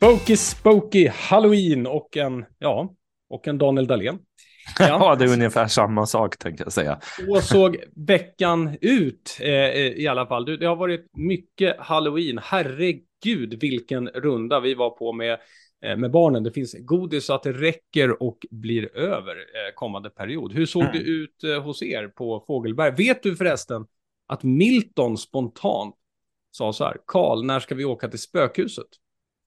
Spooky Spooky Halloween och en, ja, och en Daniel Dahlén. Ja, ja det är ungefär samma sak tänkte jag säga. Så såg veckan ut eh, i alla fall. Det har varit mycket Halloween. Herregud vilken runda vi var på med, eh, med barnen. Det finns godis så att det räcker och blir över eh, kommande period. Hur såg mm. det ut eh, hos er på Fågelberg? Vet du förresten att Milton spontant sa så här, Karl, när ska vi åka till spökhuset?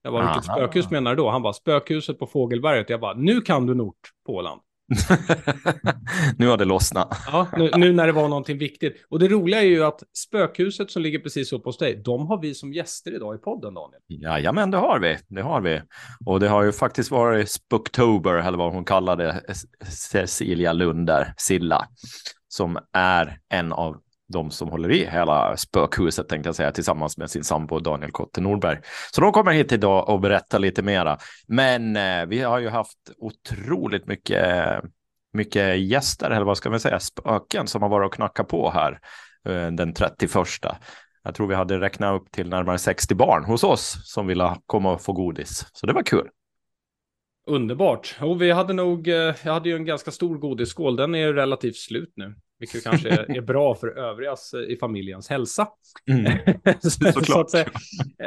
Jag bara, vilket spökhus menar du då? Han bara, spökhuset på Fågelberget. Jag bara, nu kan du Nort på Åland. nu har det lossnat. ja, nu, nu, när det var någonting viktigt. Och det roliga är ju att spökhuset som ligger precis upp hos dig, de har vi som gäster idag i podden, Daniel. Jajamän, det har vi. Det har vi. Och det har ju faktiskt varit Spooktober, eller vad hon kallade Cecilia Lund där, Silla, som är en av de som håller i hela spökhuset tänkte jag säga tillsammans med sin sambo Daniel Kotte Norberg. Så de kommer hit idag och berättar lite mera. Men eh, vi har ju haft otroligt mycket, eh, mycket gäster, eller vad ska man säga, spöken som har varit och knackat på här eh, den 31. Jag tror vi hade räknat upp till närmare 60 barn hos oss som ville komma och få godis. Så det var kul. Underbart. Och vi hade nog, eh, jag hade ju en ganska stor godisskål, den är relativt slut nu. Vilket kanske är, är bra för övrigas eh, i familjens hälsa. Mm. Såklart. så,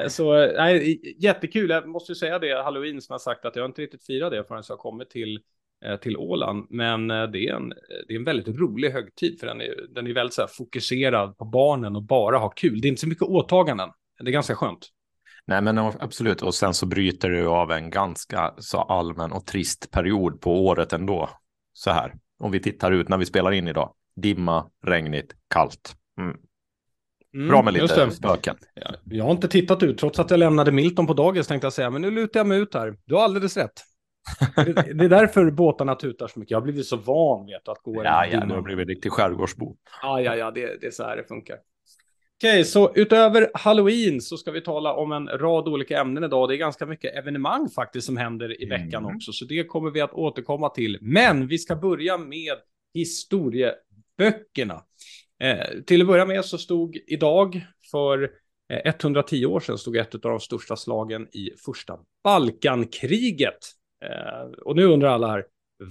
så, så nej, jättekul, jag måste ju säga det, halloween som jag sagt att jag inte riktigt firat det förrän jag kommit till eh, till Åland. Men det är, en, det är en väldigt rolig högtid för den är, den är väldigt så fokuserad på barnen och bara ha kul. Det är inte så mycket åtaganden. Det är ganska skönt. Nej, men absolut. Och sen så bryter du av en ganska så allmän och trist period på året ändå. Så här, om vi tittar ut när vi spelar in idag. Dimma, regnigt, kallt. Mm. Mm, Bra med lite spöken. Ja, jag har inte tittat ut, trots att jag lämnade Milton på dagis tänkte jag säga, men nu lutar jag mig ut här. Du har alldeles rätt. det, det är därför båtarna tutar så mycket. Jag har blivit så van vet du, att gå Ja, ja, nu har blivit riktig skärgårdsbo. Ja, ja, ja, det, det är så här det funkar. Okej, så utöver halloween så ska vi tala om en rad olika ämnen idag. Det är ganska mycket evenemang faktiskt som händer i veckan mm. också, så det kommer vi att återkomma till. Men vi ska börja med historieböckerna. Eh, till att börja med så stod idag för 110 eh, år sedan stod ett av de största slagen i första Balkankriget. Eh, och nu undrar alla här,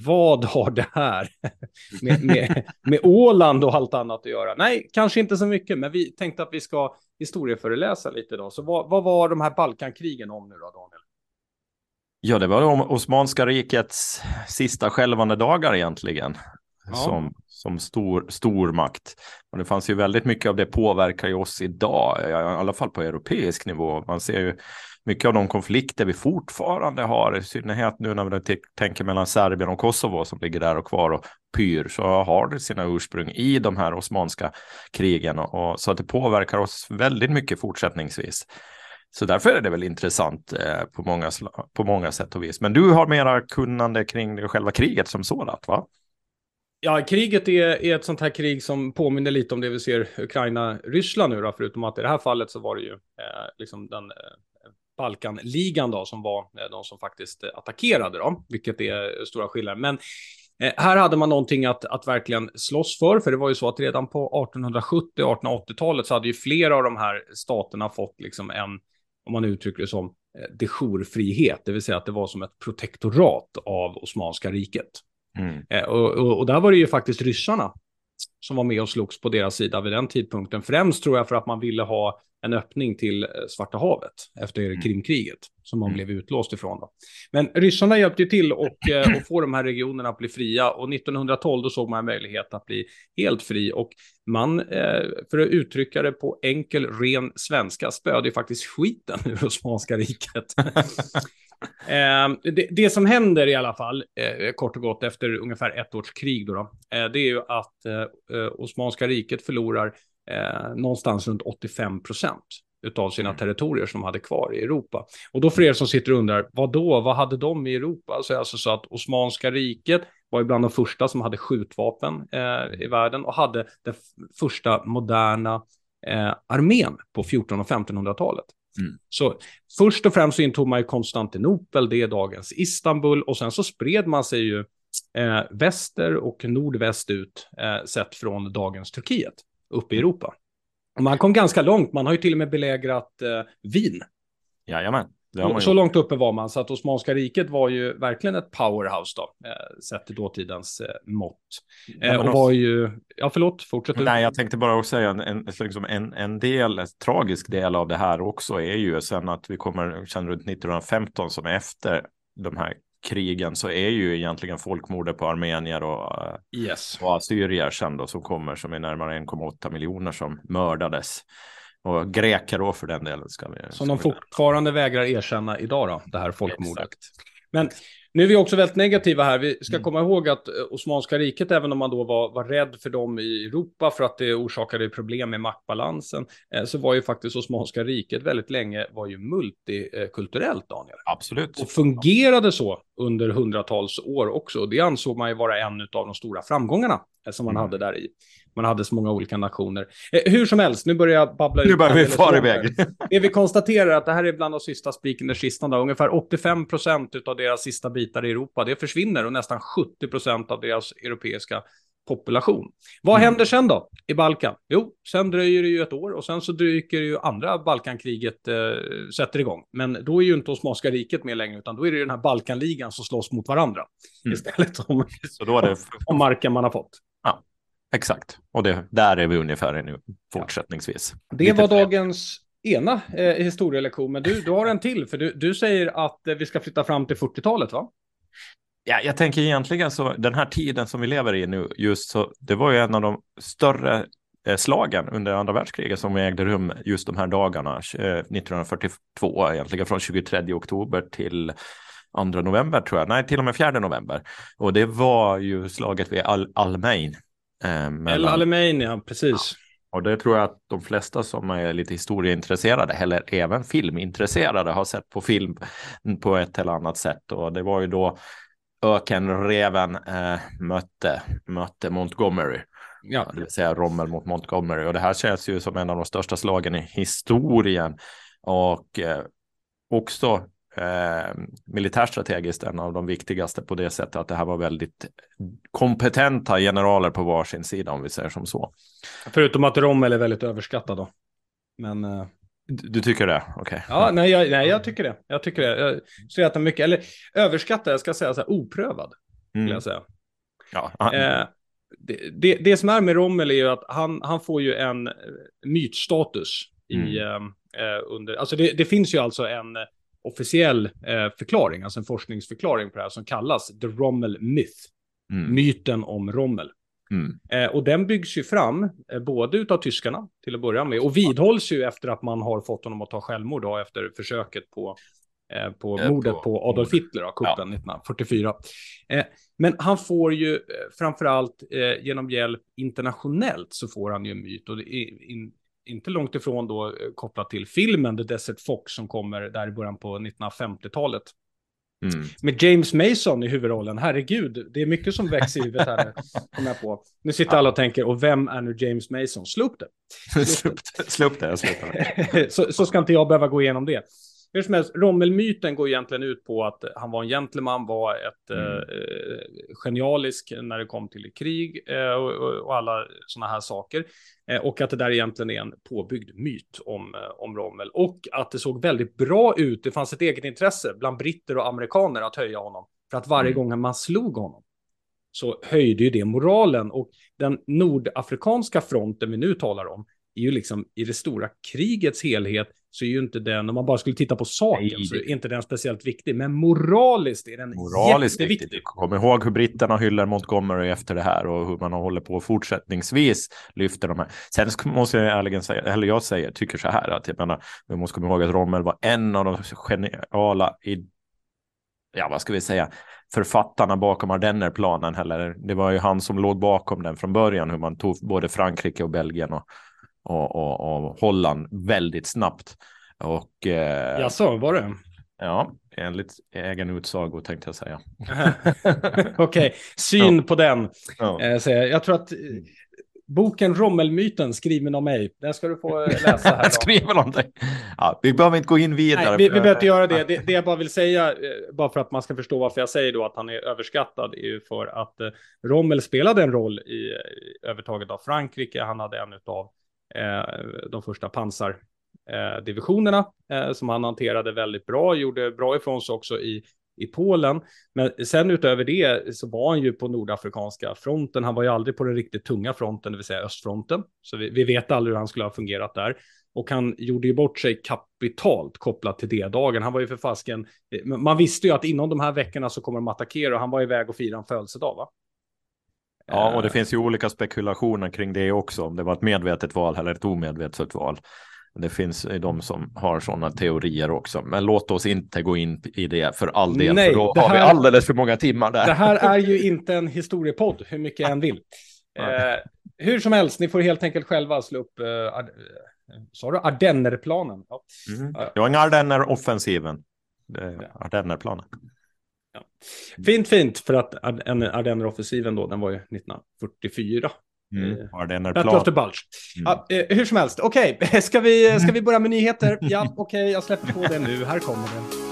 vad har det här med, med, med Åland och allt annat att göra? Nej, kanske inte så mycket, men vi tänkte att vi ska historieföreläsa lite då. Så vad, vad var de här Balkankrigen om nu då, Daniel? Ja, det var om Osmanska rikets sista skälvande dagar egentligen. Ja. Som, som stor, stor makt. Och det fanns ju väldigt mycket av det påverkar ju oss idag, i alla fall på europeisk nivå. Man ser ju mycket av de konflikter vi fortfarande har, i synnerhet nu när vi tänker mellan Serbien och Kosovo som ligger där och kvar och pyr, så har det sina ursprung i de här osmanska krigen och, och så att det påverkar oss väldigt mycket fortsättningsvis. Så därför är det väl intressant eh, på, många, på många sätt och vis. Men du har mera kunnande kring själva kriget som sådant, va? Ja, kriget är, är, ett sånt här krig som påminner lite om det vi ser Ukraina-Ryssland nu då, förutom att i det här fallet så var det ju eh, liksom den eh, Balkanligan då, som var eh, de som faktiskt eh, attackerade då, vilket är stora skillnader. Men eh, här hade man någonting att, att verkligen slåss för, för det var ju så att redan på 1870-1880-talet så hade ju flera av de här staterna fått liksom en, om man uttrycker det som, eh, de jourfrihet, det vill säga att det var som ett protektorat av Osmanska riket. Mm. Och, och, och, där var det ju faktiskt ryssarna som var med och slogs på deras sida vid den tidpunkten. Främst tror jag för att man ville ha en öppning till eh, Svarta havet efter mm. Krimkriget som man mm. blev utlåst ifrån. Då. Men ryssarna hjälpte ju till och, eh, och få de här regionerna att bli fria och 1912 då såg man en möjlighet att bli helt fri och man, eh, för att uttrycka det på enkel ren svenska, spöade ju faktiskt skiten ur Osmanska riket. det, det, som händer i alla fall, kort och gott efter ungefär ett års krig, då, då det är ju att Osmanska riket förlorar eh, någonstans runt 85 procent utav sina mm. territorier som de hade kvar i Europa. Och då för er som sitter och undrar, vad då, vad hade de i Europa? Så alltså så att Osmanska riket var ju bland de första som hade skjutvapen eh, i världen och hade den första moderna eh, armén på 1400 och 1500-talet. Mm. Så först och främst så intog man ju Konstantinopel, det är dagens Istanbul, och sen så spred man sig ju eh, väster och nordväst ut, eh, sett från dagens Turkiet uppe i Europa. Och man kom ganska långt, man har ju till och med belägrat eh, Wien. Jajamän. Så långt uppe var man, så att Osmanska riket var ju verkligen ett powerhouse då, eh, sett till dåtidens eh, mått. Eh, och var ju, ja förlåt, fortsätt. Nej, jag tänkte bara också säga en, en, liksom en, en del, en tragisk del av det här också är ju sen att vi kommer, känner runt 1915 som efter de här krigen så är ju egentligen folkmordet på armenier och, yes. och assyrier sen då som kommer som är närmare 1,8 miljoner som mördades. Och greker då för den delen. Ska vi, som de fortfarande vägrar erkänna idag då, det här folkmordet. Exakt. Men nu är vi också väldigt negativa här. Vi ska mm. komma ihåg att eh, Osmanska riket, även om man då var, var rädd för dem i Europa för att det orsakade problem med maktbalansen, eh, så var ju faktiskt Osmanska riket väldigt länge var ju multikulturellt, Daniel. Absolut. Och fungerade så under hundratals år också. Det ansåg man ju vara en av de stora framgångarna eh, som man mm. hade där i. Man hade så många olika nationer. Eh, hur som helst, nu börjar jag babbla ut. Nu börjar vi fara iväg. Det vi konstaterar är att det här är bland de sista spiken i kistan. Ungefär 85 procent av deras sista bitar i Europa, det försvinner och nästan 70 procent av deras europeiska population. Vad mm. händer sen då i Balkan? Jo, sen dröjer det ju ett år och sen så dyker ju andra Balkankriget eh, sätter igång. Men då är ju inte Osmanska riket med längre, utan då är det den här Balkanligan som slåss mot varandra mm. istället om, så då är det... om marken man har fått. Ja. Exakt, och det, där är vi ungefär nu fortsättningsvis. Det Lite var dagens ena eh, historielektion, men du, du har en till, för du, du säger att eh, vi ska flytta fram till 40-talet, va? Ja, jag tänker egentligen så, den här tiden som vi lever i nu, just så, det var ju en av de större eh, slagen under andra världskriget som ägde rum just de här dagarna, 1942, eh, egentligen från 23 oktober till 2 november tror jag, nej till och med 4 november. Och det var ju slaget vid Al Almein mellan... El Alamein, ja, precis. Ja. Och det tror jag att de flesta som är lite historieintresserade eller även filmintresserade har sett på film på ett eller annat sätt. Och det var ju då ökenreven eh, mötte, mötte Montgomery. Ja. Det vill säga Rommel mot Montgomery. Och det här känns ju som en av de största slagen i historien. Och eh, också eh, militärstrategiskt en av de viktigaste på det sättet att det här var väldigt kompetenta generaler på varsin sida om vi säger som så. Förutom att Rommel är väldigt överskattad då. Men... Eh... Du, du, tycker det? Okej. Okay. Ja, nej jag, nej, jag tycker det. Jag tycker det. Jag ser att mycket, eller överskattad, jag ska säga så här, oprövad. Mm. jag säga. Ja. Eh, det, det, det, som är med Rommel är ju att han, han får ju en mytstatus mm. i, eh, eh, under, alltså det, det, finns ju alltså en officiell eh, förklaring, alltså en forskningsförklaring på det här som kallas The Rommel Myth. Mm. Myten om Rommel. Mm. Eh, och den byggs ju fram eh, både av tyskarna till att börja med och vidhålls ju efter att man har fått honom att ta självmord då, efter försöket på, eh, på eh, mordet på, på Adolf Hitler, då, kuppen ja. 1944. Eh, men han får ju eh, framförallt genom hjälp internationellt så får han ju en myt och det in, inte långt ifrån då eh, kopplat till filmen The Desert Fox som kommer där i början på 1950-talet. Mm. Med James Mason i huvudrollen, herregud, det är mycket som växer i huvudet här. Kom jag på. Nu sitter alla och tänker, och vem är nu James Mason? Slå upp det. Slå upp det, jag det. så, så ska inte jag behöva gå igenom det. Hur som helst, Rommelmyten går egentligen ut på att han var en gentleman, var ett mm. eh, genialisk när det kom till krig eh, och, och, alla sådana här saker. Eh, och att det där egentligen är en påbyggd myt om, eh, om Rommel. Och att det såg väldigt bra ut. Det fanns ett eget intresse bland britter och amerikaner att höja honom. För att varje mm. gång man slog honom så höjde ju det moralen. Och den nordafrikanska fronten vi nu talar om är ju liksom i det stora krigets helhet så är ju inte den, om man bara skulle titta på saken, Nej, så är inte den speciellt viktig. Men moraliskt är den moraliskt jätteviktig. Viktig. Kom ihåg hur britterna hyllar Montgomery efter det här och hur man håller på fortsättningsvis lyfter de här. Sen måste jag ärligen säga, eller jag säger, tycker så här att jag menar, vi måste komma ihåg att Rommel var en av de geniala i, ja vad ska vi säga, författarna bakom Ardennerplanen heller. Det var ju han som låg bakom den från början, hur man tog både Frankrike och Belgien och och, och, och Holland väldigt snabbt. Och, eh, Jaså, var det? Ja, enligt egen utsago tänkte jag säga. Okej, okay. syn ja. på den. Ja. Eh, jag tror att eh, boken Rommelmyten skriven av mig, den ska du få eh, läsa här. skriven om dig. Ja, vi behöver inte gå in vidare. Nej, vi, vi behöver inte göra det. det. det. jag bara vill säga, bara för att man ska förstå varför jag säger då att han är överskattad, är ju för att Rommel spelade en roll i, övertaget av Frankrike. Han hade en av Eh, de första pansardivisionerna eh, som han hanterade väldigt bra, gjorde bra ifrån sig också i, i Polen. Men sen utöver det så var han ju på nordafrikanska fronten. Han var ju aldrig på den riktigt tunga fronten, det vill säga östfronten. Så vi, vi vet aldrig hur han skulle ha fungerat där. Och han gjorde ju bort sig kapitalt kopplat till det dagen. Han var ju för fasken, eh, man visste ju att inom de här veckorna så kommer de attackera och han var iväg och firade en födelsedag va? Ja, och det finns ju olika spekulationer kring det också, om det var ett medvetet val eller ett omedvetet val. Det finns de som har sådana teorier också, men låt oss inte gå in i det för all del, Nej, för då har här, vi alldeles för många timmar där. Det här är ju inte en historiepodd, hur mycket jag än vill. Eh, hur som helst, ni får helt enkelt själva slå upp eh, sa du Ardennerplanen? Ja. Mm. Det var en Ardenner-offensiven. Ardennerplanen. Ja. Fint, fint, för att Ardenner-offensiven då, den var ju 1944. Mm. Eh, Ardennerplan. Battle of the Bulge. Mm. Ja, eh, hur som helst, okej, okay. ska, vi, ska vi börja med nyheter? Ja, okej, okay, jag släpper på det nu. Här kommer det.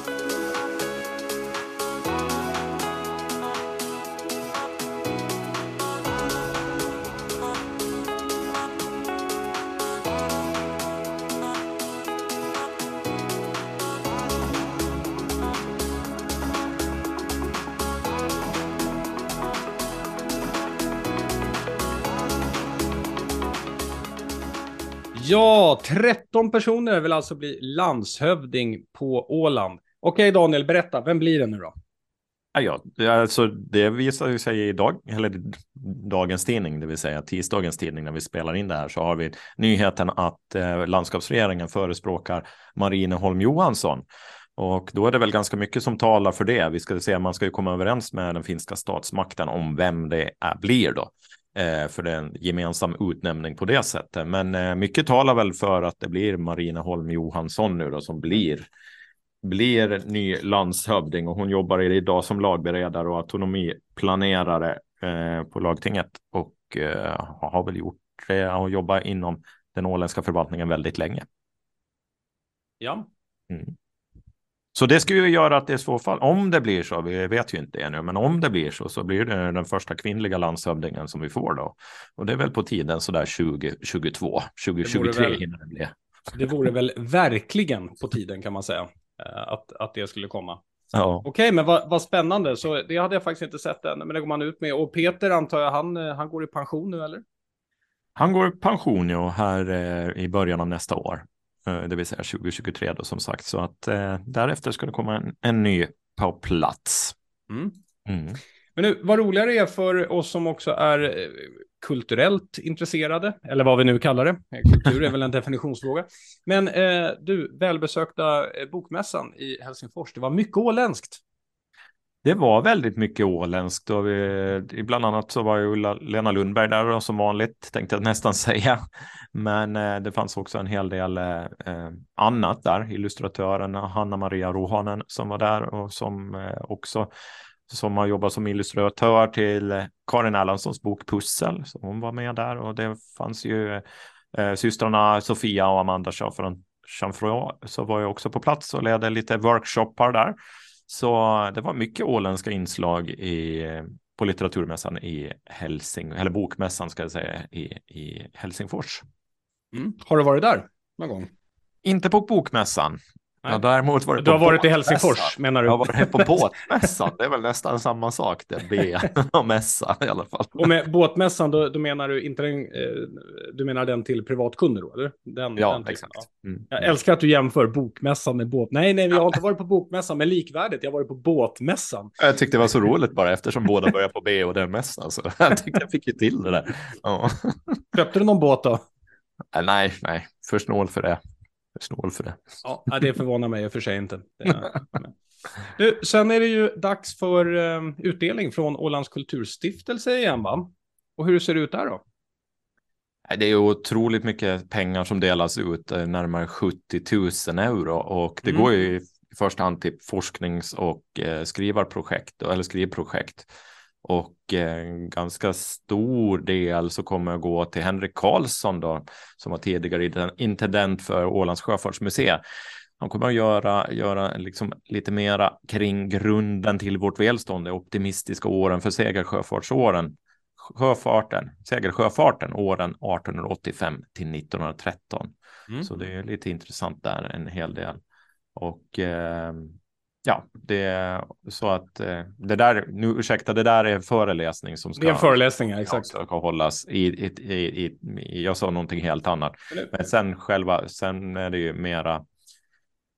Ja, 13 personer vill alltså bli landshövding på Åland. Okej Daniel, berätta, vem blir det nu då? Ja, alltså det visar ju sig idag, eller dagens tidning, det vill säga tisdagens tidning när vi spelar in det här, så har vi nyheten att eh, landskapsregeringen förespråkar Marine Holm Johansson. Och då är det väl ganska mycket som talar för det. Vi ska se, man ska ju komma överens med den finska statsmakten om vem det är, blir då. Eh, för en gemensam utnämning på det sättet. Men eh, mycket talar väl för att det blir Marina Holm Johansson nu då som blir blir ny landshövding och hon jobbar idag som lagberedare och autonomiplanerare eh, på lagtinget och har väl gjort det och jobbat inom den åländska förvaltningen väldigt länge. Ja. Mm. Så det skulle ju göra att det i så fall, om det blir så, vi vet ju inte ännu, men om det blir så, så blir det den första kvinnliga landshövdingen som vi får då. Och det är väl på tiden sådär 2022, 2023 det hinner det bli. Det vore väl verkligen på tiden kan man säga, eh, att, att det skulle komma. Ja. Okej, men vad, vad spännande. Så det hade jag faktiskt inte sett än. Men det går man ut med. Och Peter antar jag, han, eh, han går i pension nu eller? Han går i pension ja, här eh, i början av nästa år. Eh, det vill säga 2023 då som sagt. Så att eh, därefter ska det komma en, en ny på plats. Mm. Mm. Men nu, vad roligare är för oss som också är eh, kulturellt intresserade, eller vad vi nu kallar det. Eh, kultur är väl en definitionsfråga. Men eh, du, välbesökta bokmässan i Helsingfors, det var mycket åländskt. Det var väldigt mycket åländskt och vi, bland annat så var ju Lena Lundberg där och som vanligt tänkte jag nästan säga. Men eh, det fanns också en hel del eh, eh annat där. Illustratören Hanna Maria Rohanen som var där och som eh, också som har jobbat som illustratör till eh, Karin Erlandssons bok Pussel. Så hon var med där och det fanns ju eh, systrarna Sofia och Amanda från så var jag också på plats och ledde lite workshoppar där. Så det var mycket åländska inslag i, på litteraturmässan i Helsing, eller bokmässan ska jag säga, i, i Helsingfors. Mm. Har du varit där någon gång? Inte på bokmässan, Ja, däremot var det du har varit i Helsingfors menar du? Jag har varit på båtmässan, det är väl nästan samma sak det, B och mässa i alla fall. Och med båtmässan, då, då menar du inte den, eh, du menar den till privatkunder då, eller? Den, ja, den exakt. Mm. Jag älskar att du jämför bokmässan med båt. Nej, nej, vi har inte varit på bokmässan, men likvärdigt, jag har varit på båtmässan. Jag tyckte det var så roligt bara eftersom båda börjar på B och den mässan, så jag tyckte jag fick ju till det där. Ja. Köpte du någon båt då? Nej, nej, för snål för det snål för det. Ja, det förvånar mig i och för sig inte. Du, sen är det ju dags för um, utdelning från Ålands kulturstiftelse igen, va? Och hur ser det ut där då? Det är otroligt mycket pengar som delas ut, eh, närmare 70 000 euro och det mm. går ju i första hand till forsknings och eh, skrivarprojekt eller skrivprojekt. Och en eh, ganska stor del så kommer att gå till Henrik Karlsson då, som var tidigare intendent för Ålands sjöfartsmuseum. Han kommer att göra, göra liksom lite mera kring grunden till vårt välstånd, de optimistiska åren för segersjöfartsåren sjöfarten, segersjöfarten åren 1885 till 1913. Mm. Så det är lite intressant där en hel del. Och eh, ja, det är så att eh, det där, nu ursäkta, det där är en föreläsning som ska, det är en föreläsning, ja, exakt. ska hållas i, i, i, i, jag sa någonting helt annat. Men sen själva, sen är det ju mera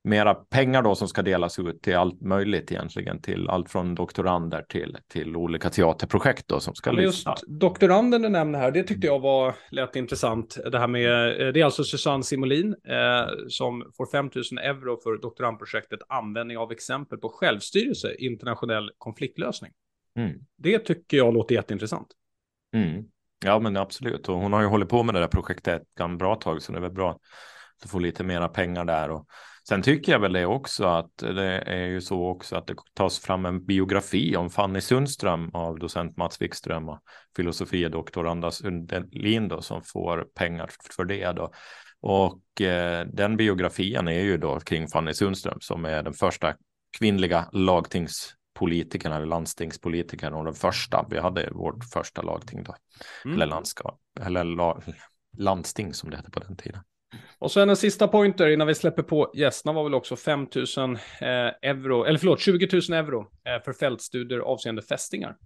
mera pengar då som ska delas ut till allt möjligt egentligen, till allt från doktorander till, till olika teaterprojekt då som ska just lyssna. doktoranden du nämnde här, det tyckte jag var lätt intressant. Det här med, eh, det är alltså Susanne Simolin eh, som får 5 000 euro för doktorandprojektet användning av exempel på självstyrelse, internationell konfliktlösning. Mm. Det tycker jag låter jätteintressant. Mm. Ja, men absolut. Och hon har ju hållit på med det där projektet ett bra tag, så det är väl bra att få lite mera pengar där. Och Sen tycker jag väl det också att det är ju så också att det tas fram en biografi om Fanny Sundström av docent Mats Wikström och filosofie doktor Anders Sundelin då som får pengar för det då. Och eh, den biografin är ju då kring Fanny Sundström som är den första kvinnliga lagtingspolitikern eller landstingspolitikern och den första. Vi hade vårt första lagting då. Mm. Eller landskap, eller la, landsting som det hette på den tiden. Och så en sista pointer innan vi släpper på gästerna var väl också 5 000 eh, euro, eller förlåt 20 000 euro eh, för fältstudier avseende fästingar.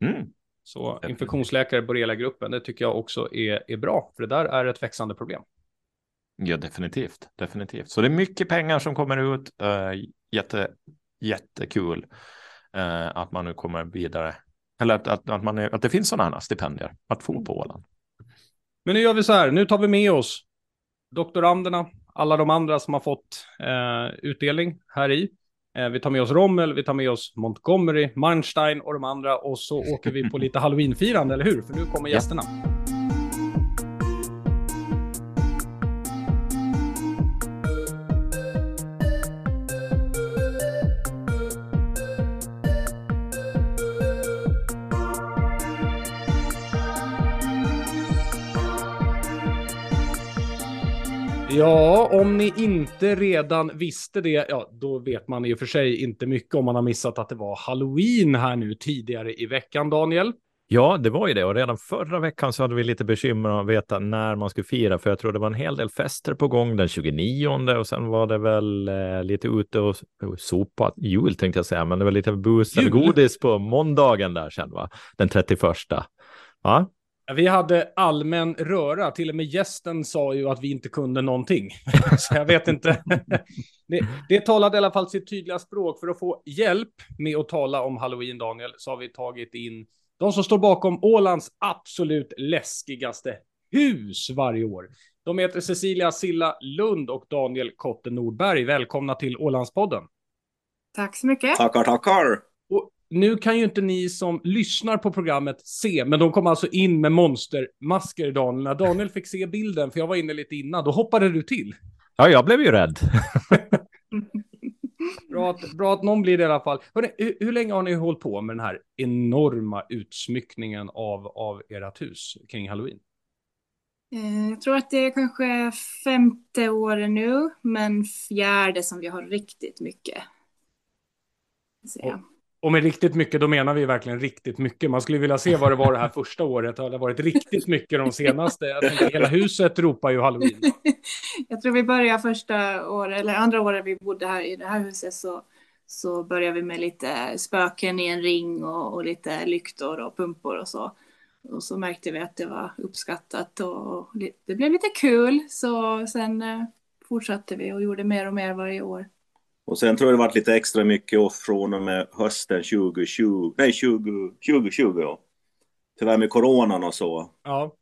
Mm. Så infektionsläkare, borrelia-gruppen, det tycker jag också är, är bra, för det där är ett växande problem. Ja, definitivt, definitivt. Så det är mycket pengar som kommer ut. Uh, jätte, jättekul uh, att man nu kommer vidare. Eller att, att, att, man att det finns sådana här stipendier att få på Åland. Men nu gör vi så här, nu tar vi med oss doktoranderna, alla de andra som har fått eh, utdelning här i. Eh, vi tar med oss Rommel, vi tar med oss Montgomery, Manstein och de andra och så åker vi på lite halloweenfirande, eller hur? För nu kommer gästerna. Ja, om ni inte redan visste det, ja, då vet man i och för sig inte mycket om man har missat att det var halloween här nu tidigare i veckan, Daniel. Ja, det var ju det. Och redan förra veckan så hade vi lite bekymmer att veta när man skulle fira, för jag tror det var en hel del fester på gång den 29 och sen var det väl eh, lite ute och sopa, jul tänkte jag säga, men det var lite bus eller godis på måndagen där sen, va? Den 31. Ja, vi hade allmän röra, till och med gästen sa ju att vi inte kunde någonting. Så jag vet inte. Det, det talade i alla fall sitt tydliga språk. För att få hjälp med att tala om halloween, Daniel, så har vi tagit in de som står bakom Ålands absolut läskigaste hus varje år. De heter Cecilia Silla Lund och Daniel Kotte Nordberg. Välkomna till Ålandspodden. Tack så mycket. Tackar, tackar nu kan ju inte ni som lyssnar på programmet se, men de kom alltså in med monstermasker, Daniel. När Daniel fick se bilden, för jag var inne lite innan, då hoppade du till. Ja, jag blev ju rädd. bra, att, bra att någon blir det i alla fall. Hörrni, hur, hur, länge har ni hållit på med den här enorma utsmyckningen av, av ert hus kring halloween? Eh, jag tror att det är kanske femte året nu, men fjärde som vi har riktigt mycket. Så, och med riktigt mycket, då menar vi verkligen riktigt mycket. Man skulle vilja se vad det var det här första året. Det har varit riktigt mycket de senaste. Jag tänkte, hela huset ropar ju halloween. Jag tror vi började första året, eller andra året vi bodde här i det här huset så, så började vi med lite spöken i en ring och, och lite lyktor och pumpor och så. Och så märkte vi att det var uppskattat och det blev lite kul. Så sen eh, fortsatte vi och gjorde mer och mer varje år. Och sen tror jag det varit lite extra mycket off från och med hösten 2020, nej 20, 2020 ja. Tyvärr med coronan och så. Ja.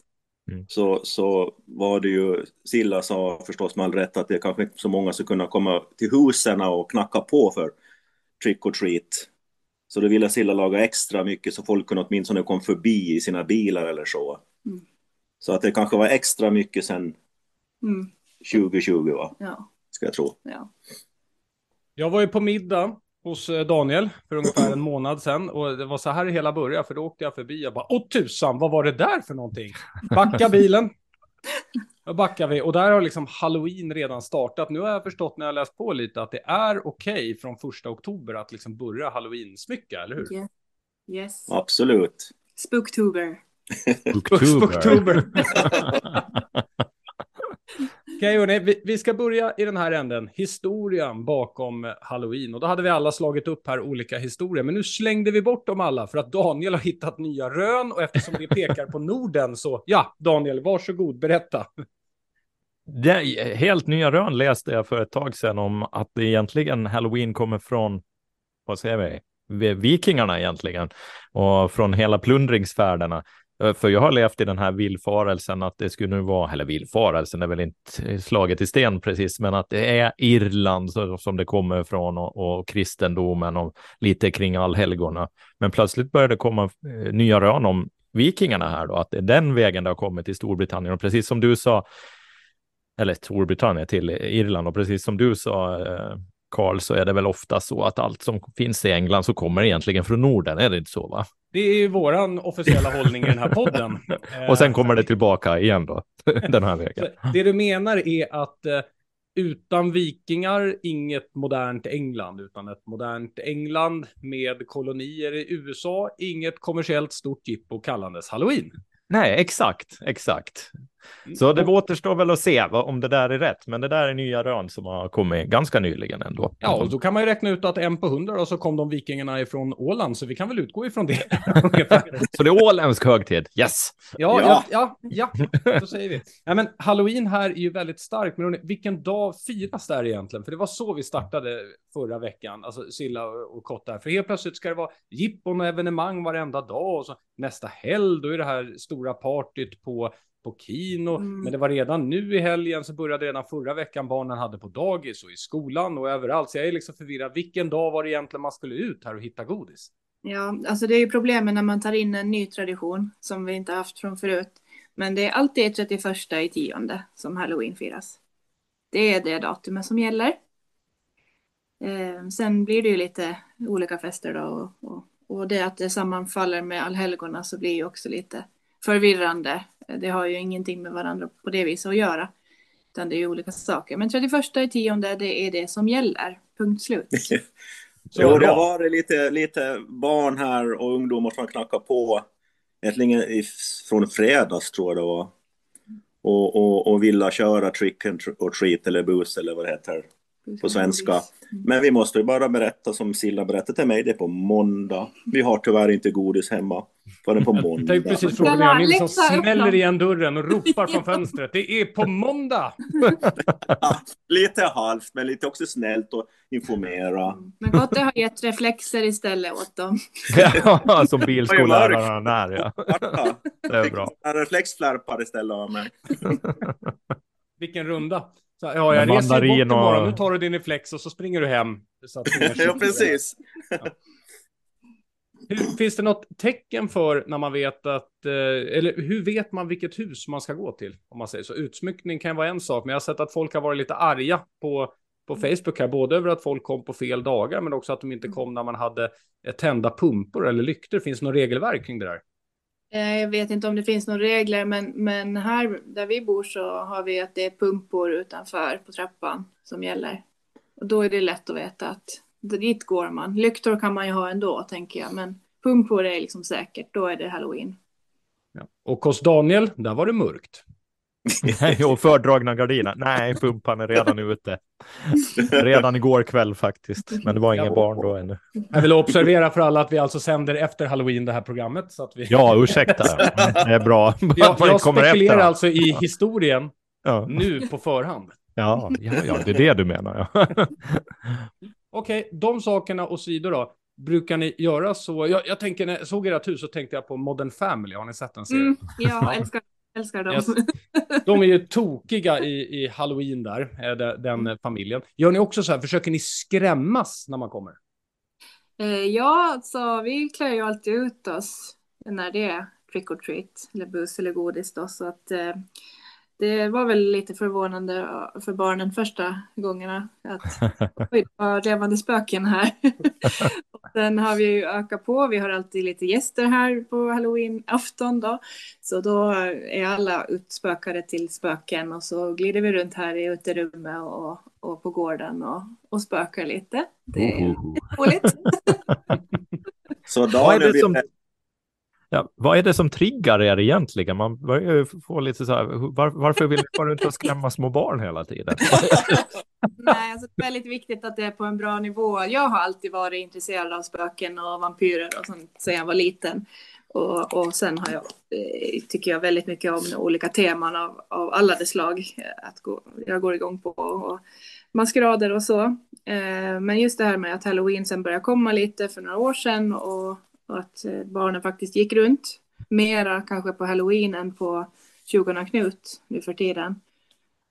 Mm. Så, så var det ju, Silla sa förstås med all rätt att det kanske inte så många ska kunna komma till husen och knacka på för trick or treat. Så då ville Silla laga extra mycket så folk kunde åtminstone komma förbi i sina bilar eller så. Mm. Så att det kanske var extra mycket sen mm. 2020 va? Ja. Ska jag tro. Ja. Jag var ju på middag hos eh, Daniel för ungefär en månad sedan och det var så här hela började för då åkte jag förbi och bara åh tusan vad var det där för någonting? Backa bilen. Då backar vi och där har liksom halloween redan startat. Nu har jag förstått när jag läst på lite att det är okej okay från första oktober att liksom börja halloween-smycka, eller hur? Yeah. Yes. Absolut. Spooktober. Oktober. Okej, okay, vi, vi ska börja i den här änden. Historien bakom Halloween. Och då hade vi alla slagit upp här olika historier. Men nu slängde vi bort dem alla för att Daniel har hittat nya rön. Och eftersom det pekar på Norden så, ja, Daniel, varsågod, berätta. Det, helt nya rön läste jag för ett tag sedan om att det egentligen Halloween kommer från, vad säger vi, vikingarna egentligen. Och från hela plundringsfärderna. Eh, för jag har levt i den här villfarelsen att det skulle nu vara, eller villfarelsen är väl inte slaget i sten precis, men att det är Irland som det kommer ifrån och, och kristendomen och lite kring allhelgona. Men plötsligt började det komma eh, nya rön om vikingarna här då, att det är den vägen det har kommit till Storbritannien. Och precis som du sa, eller Storbritannien till Irland och precis som du sa, eh, Karl, så är det väl ofta så att allt som finns i England så kommer egentligen från Norden, är det inte så va? Det är ju våran officiella hållning i den här podden. och sen kommer det tillbaka igen då, den här vägen. Det du menar är att eh, utan vikingar, inget modernt England, utan ett modernt England med kolonier i USA, inget kommersiellt stort jippo kallandes halloween. Nej, exakt, exakt. Mm. Så det återstår väl att se om det där är rätt, men det där är nya rön som har kommit ganska nyligen ändå. Ja, och då kan man ju räkna ut att en på hundra och så kom de vikingarna ifrån Åland, så vi kan väl utgå ifrån det. så det är åländsk högtid, yes! Ja, ja, ja, ja, ja så säger vi. Ja, men halloween här är ju väldigt starkt, men vilken dag firas det här egentligen? För det var så vi startade förra veckan, alltså Silla och Kott där, för helt plötsligt ska det vara jippon och evenemang varenda dag och så nästa helg, då är det här stora partyt på på kino, mm. men det var redan nu i helgen så började redan förra veckan barnen hade på dagis och i skolan och överallt. Så jag är liksom förvirrad. Vilken dag var det egentligen man skulle ut här och hitta godis? Ja, alltså det är ju problemet när man tar in en ny tradition som vi inte haft från förut. Men det är alltid 31 i tionde som halloween firas. Det är det datumet som gäller. Eh, sen blir det ju lite olika fester då och, och, och det att det sammanfaller med allhelgona så blir ju också lite förvirrande. Det har ju ingenting med varandra på det viset att göra. Utan det är ju olika saker. Men 31 i tionde, det är det som gäller. Punkt slut. jo, det har varit lite, lite barn här och ungdomar som har knackat på. Egentligen från fredags tror jag det var. Och, och, och vilja köra trick and treat eller bus eller vad det heter på svenska. Mm. Men vi måste ju bara berätta som Silla berättade till mig, det är på måndag. Vi har tyvärr inte godis hemma förrän på måndag. Jag precis fråga Lennart Nilsson smäller igen dörren och ropar från fönstret. Det är på måndag! lite halvt, men lite också snällt och informera. Men Gotte har gett reflexer istället åt dem. ja, som bilskolläraren är. Ja. Det är bra. Reflexflärpar istället av mig. Vilken runda. Så, ja, jag reser bort imorgon, och... nu tar du din reflex och så springer du hem. Så att ja, precis. Ja. Hur, finns det något tecken för när man vet att, eh, eller hur vet man vilket hus man ska gå till? Om man säger så. Utsmyckning kan vara en sak, men jag har sett att folk har varit lite arga på, på Facebook här, både över att folk kom på fel dagar, men också att de inte kom när man hade eh, tända pumpor eller lyktor. Finns det något regelverk kring det där? Eh, jag vet inte om det finns några regler, men, men här där vi bor så har vi att det är pumpor utanför på trappan som gäller. Och då är det lätt att veta att dit går man. Lyktor kan man ju ha ändå, tänker jag, men pumpor är liksom säkert, då är det halloween. Ja. Och hos Daniel, där var det mörkt. Nej, och fördragna gardiner. Nej, pumpan är redan ute. Redan igår kväll faktiskt. Men det var inga barn då ännu. Jag vill observera för alla att vi alltså sänder efter halloween det här programmet. Så att vi... Ja, ursäkta. Det är bra. Jag, jag spekulerar efter. alltså i historien ja. nu på förhand. Ja, ja, ja, det är det du menar. Ja. Okej, okay, de sakerna och sidor då. Brukar ni göra så? Jag, jag tänker, när jag såg ert hus så tänkte jag på Modern Family. Har ni sett den serien? Mm, jag älskar älskar dem. Yes. De är ju tokiga i, i halloween där, eh, den, den mm. familjen. Gör ni också så här, försöker ni skrämmas när man kommer? Eh, ja, alltså vi klär ju alltid ut oss när det är trick or treat, eller bus eller godis då, så att eh, det var väl lite förvånande för barnen första gångerna att oj, det var levande spöken här. Sen har vi ju ökat på. Vi har alltid lite gäster här på halloween-afton då. Så då är alla utspökade till spöken och så glider vi runt här i uterummet och, och på gården och, och spökar lite. Det är roligt. så Daniel, som... Ja, vad är det som triggar er egentligen? Man börjar ju få lite så här, var, varför vill du inte skrämma små barn hela tiden? Nej, alltså det är väldigt viktigt att det är på en bra nivå. Jag har alltid varit intresserad av spöken och vampyrer och sånt sedan jag var liten. Och, och sen har jag, eh, tycker jag väldigt mycket om olika teman av, av alla de slag. Att gå, jag går igång på och maskerader och så. Eh, men just det här med att halloween sen började komma lite för några år sedan och och att eh, barnen faktiskt gick runt. Mera kanske på halloween än på 20 Knut nu för tiden.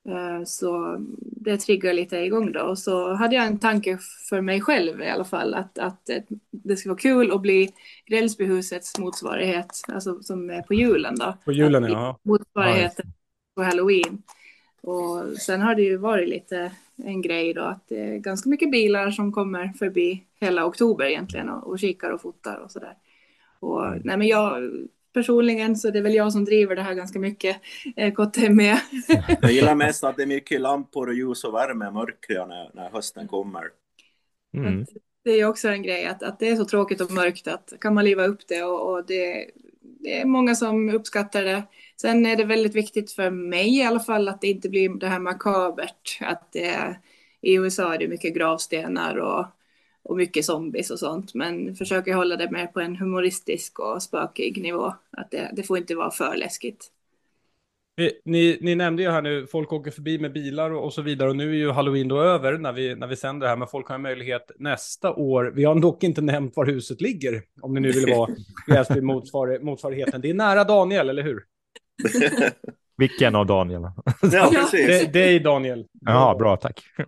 Eh, så det triggar lite igång då. Och så hade jag en tanke för mig själv i alla fall att, att eh, det skulle vara kul att bli Grälsbyhusets motsvarighet, alltså som är på julen då. På julen, ja. Motsvarigheten på halloween. Och sen har det ju varit lite en grej då att det är ganska mycket bilar som kommer förbi hela oktober egentligen och, och kikar och fotar och sådär. Och nej men jag personligen så det är väl jag som driver det här ganska mycket. Eh, Kotte med. jag gillar mest att det är mycket lampor och ljus och värme mörkret när, när hösten kommer. Mm. Det är ju också en grej att, att det är så tråkigt och mörkt att kan man liva upp det och, och det, det är många som uppskattar det. Sen är det väldigt viktigt för mig i alla fall att det inte blir det här makabert. Att det, I USA är det mycket gravstenar och, och mycket zombies och sånt. Men försöker hålla det mer på en humoristisk och spökig nivå. Att det, det får inte vara för läskigt. Ni, ni, nämnde ju här nu, folk åker förbi med bilar och, och, så vidare och nu är ju halloween då över när vi, när vi sänder det här, men folk har möjlighet nästa år. Vi har dock inte nämnt var huset ligger, om ni nu vill vara Gräsby motsvar, motsvarigheten. Det är nära Daniel, eller hur? Vilken av Daniel? Ja, precis. Det, det är Daniel. Ja, bra, tack.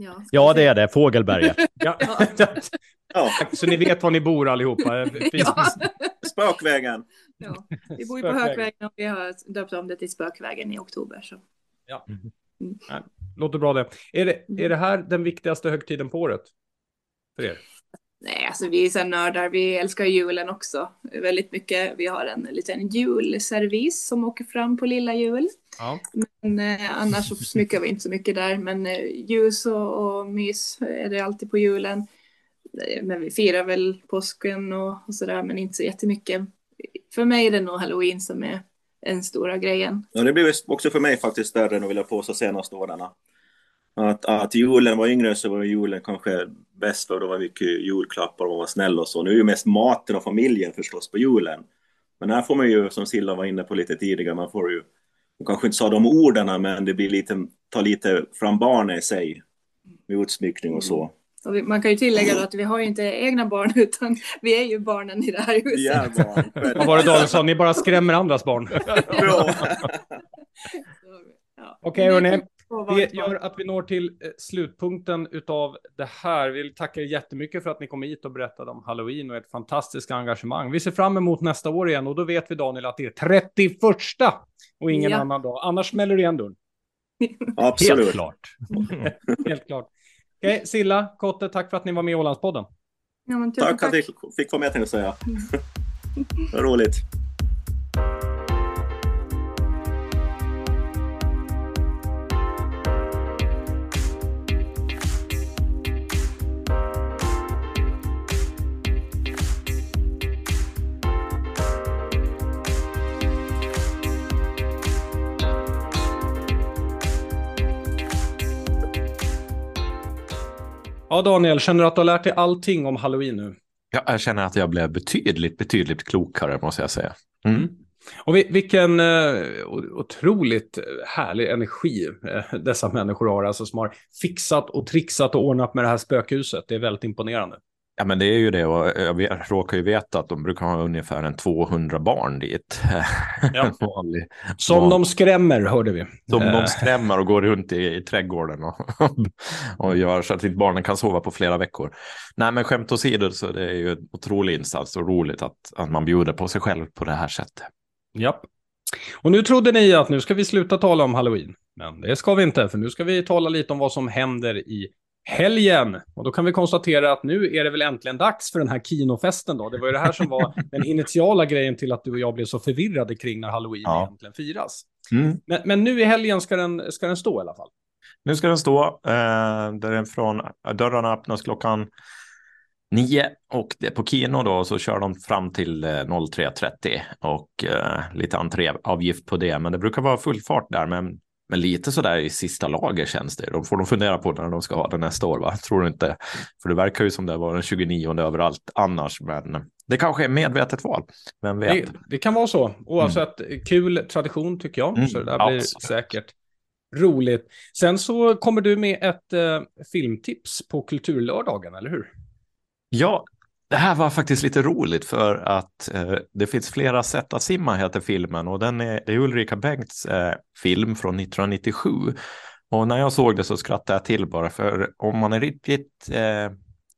Ja, ja, det är det. Fågelberget. Ja. ja. Så ni vet var ni bor allihopa. Ja. Spökvägen. Ja. Vi bor ju på Hökvägen och vi har döpt om det till Spökvägen i oktober. Så. Ja. Mm. Låter bra det. Är, det. är det här den viktigaste högtiden på året? För er? Nej, alltså vi är så nördar. Vi älskar julen också väldigt mycket. Vi har en liten julservis som åker fram på lilla jul. Ja. Men eh, annars så smyckar vi inte så mycket där. Men eh, ljus och, och mys är det alltid på julen. Men vi firar väl påsken och, och sådär, men inte så jättemycket. För mig är det nog halloween som är den stora grejen. Ja, det blir också för mig faktiskt större än vill jag påstå senaste åren. Att, att julen var yngre så var julen kanske bäst för då var mycket julklappar och man var snäll och så. Nu är ju mest maten och familjen förstås på julen. Men här får man ju, som Silla var inne på lite tidigare, man får ju, man kanske inte sa de orden, men det blir lite, ta lite fram barnet i sig. Med utsmyckning och så. Och vi, man kan ju tillägga då att vi har ju inte egna barn, utan vi är ju barnen i det här huset. Ja, barn. Vad var det Daniel sa? Ni bara skrämmer andras barn. Bra. Okej, hörni. Det gör att vi når till eh, slutpunkten utav det här. Vi vill tacka er jättemycket för att ni kom hit och berättade om Halloween och ett fantastiskt engagemang. Vi ser fram emot nästa år igen och då vet vi Daniel att det är 31 och ingen ja. annan dag. Annars smäller det igen dörren. Absolut. Helt klart. Helt klart. Okej, okay, Silla, Kotte, tack för att ni var med i Ålandspodden. Ja, tack, tack att jag fick vara med tänkte jag säga. Mm. roligt. Ja, Daniel, känner du att du har lärt dig allting om halloween nu? Ja, jag känner att jag blev betydligt, betydligt klokare, måste jag säga. Mm. Och vilken eh, otroligt härlig energi eh, dessa människor har, alltså som har fixat och trixat och ordnat med det här spökhuset. Det är väldigt imponerande. Ja, men det är ju det och jag råkar ju veta att de brukar ha ungefär en 200 barn dit. Ja. vanlig, som van... de skrämmer, hörde vi. Som de eh. skrämmer och går runt i, i trädgården och, och gör så att barnen kan sova på flera veckor. Nej, men skämt åsido så det är ju en otrolig insats och roligt att, att man bjuder på sig själv på det här sättet. Japp. Och nu trodde ni att nu ska vi sluta tala om halloween. Men det ska vi inte, för nu ska vi tala lite om vad som händer i helgen. Och då kan vi konstatera att nu är det väl äntligen dags för den här kinofesten då. Det var ju det här som var den initiala grejen till att du och jag blev så förvirrade kring när halloween ja. egentligen firas. Mm. Men, men, nu i helgen ska den, ska den stå i alla fall. Nu ska den stå. Eh, där från, dörrarna öppnas klockan nio och det på Kino då så kör de fram till 03.30 och eh, lite entréavgift på det. Men det brukar vara full fart där. Men, men lite så där i sista lager känns det. De får de fundera på när de ska ha det nästa år, va? Tror du inte? För det verkar ju som det var den 29 överallt annars. Men det kanske är medvetet val. Vem vet? Det, det kan vara så. Oavsett, mm. kul tradition tycker jag. Mm, så det där blir absolut. säkert roligt. Sen så kommer du med ett eh, filmtips på Kulturlördagen, eller hur? Ja, det här var faktiskt lite roligt för att eh, det finns flera sätt att simma heter filmen och den är, det är Ulrika Bengts eh, film från 1997. Och när jag såg det så skrattade jag till bara för om man är riktigt eh,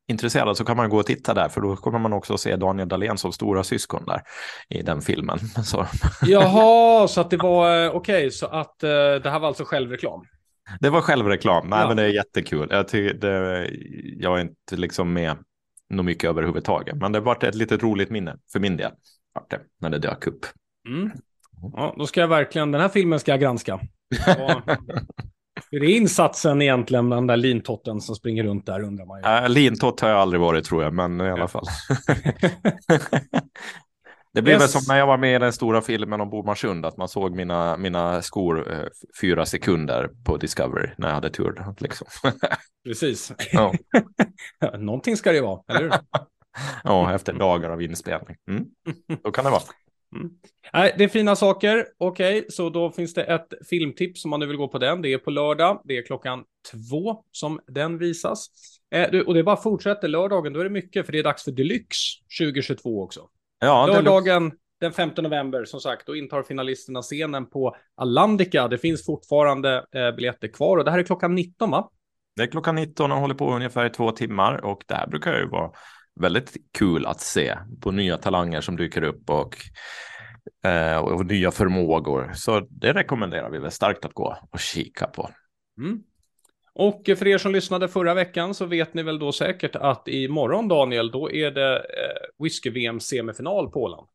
intresserad så kan man gå och titta där för då kommer man också se Daniel Dahlén som stora syskon där i den filmen. Så. Jaha, så att det var eh, okej, okay, så att eh, det här var alltså självreklam? Det var självreklam, nej ja. men det är jättekul. Jag, det, jag är inte liksom med nog mycket överhuvudtaget. Men det varit ett litet roligt minne för min del. Det, när det dök upp. Mm. Ja, då ska jag verkligen, den här filmen ska jag granska. Hur är insatsen egentligen med den där lintotten som springer runt där undrar man ju. Äh, lintott har jag aldrig varit tror jag, men i alla fall. Det blev yes. väl som när jag var med i den stora filmen om Bomarsund, att man såg mina, mina skor eh, fyra sekunder på Discovery när jag hade tur. Liksom. Precis. Ja. Någonting ska det vara, eller hur? ja, efter dagar av inspelning. Mm. Då kan det vara. Mm. Nej, det är fina saker. Okej, okay, så då finns det ett filmtips om man nu vill gå på den. Det är på lördag. Det är klockan två som den visas. Eh, och det bara fortsätter lördagen. Då är det mycket, för det är dags för Deluxe 2022 också. Ja, Lördagen den 5 november, som sagt, då intar finalisterna scenen på Alandica. Det finns fortfarande eh, biljetter kvar och det här är klockan 19, va? Det är klockan 19 och håller på ungefär i två timmar och det här brukar ju vara väldigt kul att se på nya talanger som dyker upp och, eh, och nya förmågor. Så det rekommenderar vi väl starkt att gå och kika på. Mm. Och för er som lyssnade förra veckan så vet ni väl då säkert att imorgon Daniel, då är det eh, whisky-VM semifinal på Åland.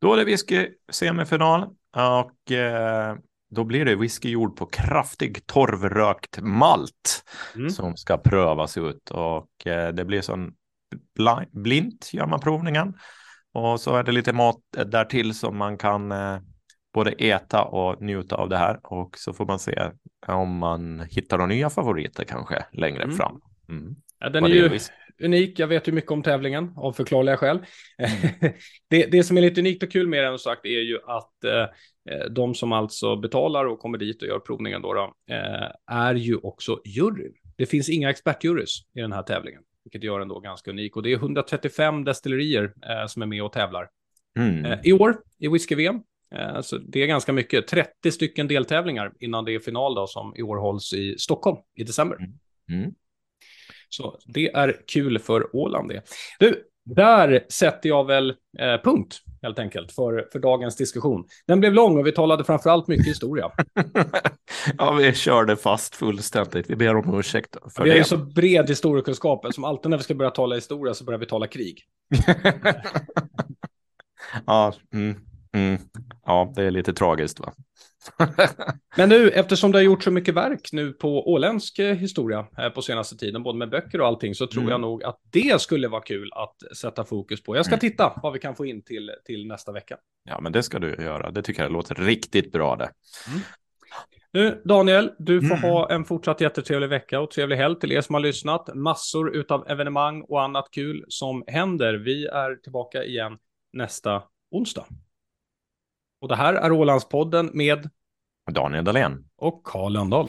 Då är det whisky-semifinal och eh, då blir det whisky gjord på kraftig torvrökt malt mm. som ska prövas ut och eh, det blir sån blint gör man provningen och så är det lite mat därtill som man kan eh, både äta och njuta av det här och så får man se om man hittar några nya favoriter kanske längre mm. fram. Mm. Ja, den är ju unik. Jag vet ju mycket om tävlingen av förklarliga skäl. Mm. det, det som är lite unikt och kul med den sagt är ju att eh, de som alltså betalar och kommer dit och gör provningen då, då eh, är ju också juryn. Det finns inga expertjurys i den här tävlingen, vilket gör den då ganska unik. Och det är 135 destillerier eh, som är med och tävlar. Mm. Eh, I år i whisky-VM så det är ganska mycket, 30 stycken deltävlingar innan det är final då som i år hålls i Stockholm i december. Mm. Mm. Så det är kul för Åland det. Du, där sätter jag väl eh, punkt helt enkelt för, för dagens diskussion. Den blev lång och vi talade framför allt mycket historia. ja, vi körde fast fullständigt. Vi ber om ursäkt för det. Vi har ju så bred historiekunskap som alltid när vi ska börja tala historia så börjar vi tala krig. ja, mm. Mm. Ja, det är lite tragiskt va? Men nu, eftersom det har gjort så mycket verk nu på åländsk eh, historia här på senaste tiden, både med böcker och allting, så tror mm. jag nog att det skulle vara kul att sätta fokus på. Jag ska mm. titta vad vi kan få in till, till nästa vecka. Ja, men det ska du göra. Det tycker jag låter riktigt bra det. Mm. Nu, Daniel, du får mm. ha en fortsatt jättetrevlig vecka och trevlig helg till er som har lyssnat. Massor av evenemang och annat kul som händer. Vi är tillbaka igen nästa onsdag. Och det här är Ålandspodden med Daniel Dahlén och Karl Lundahl.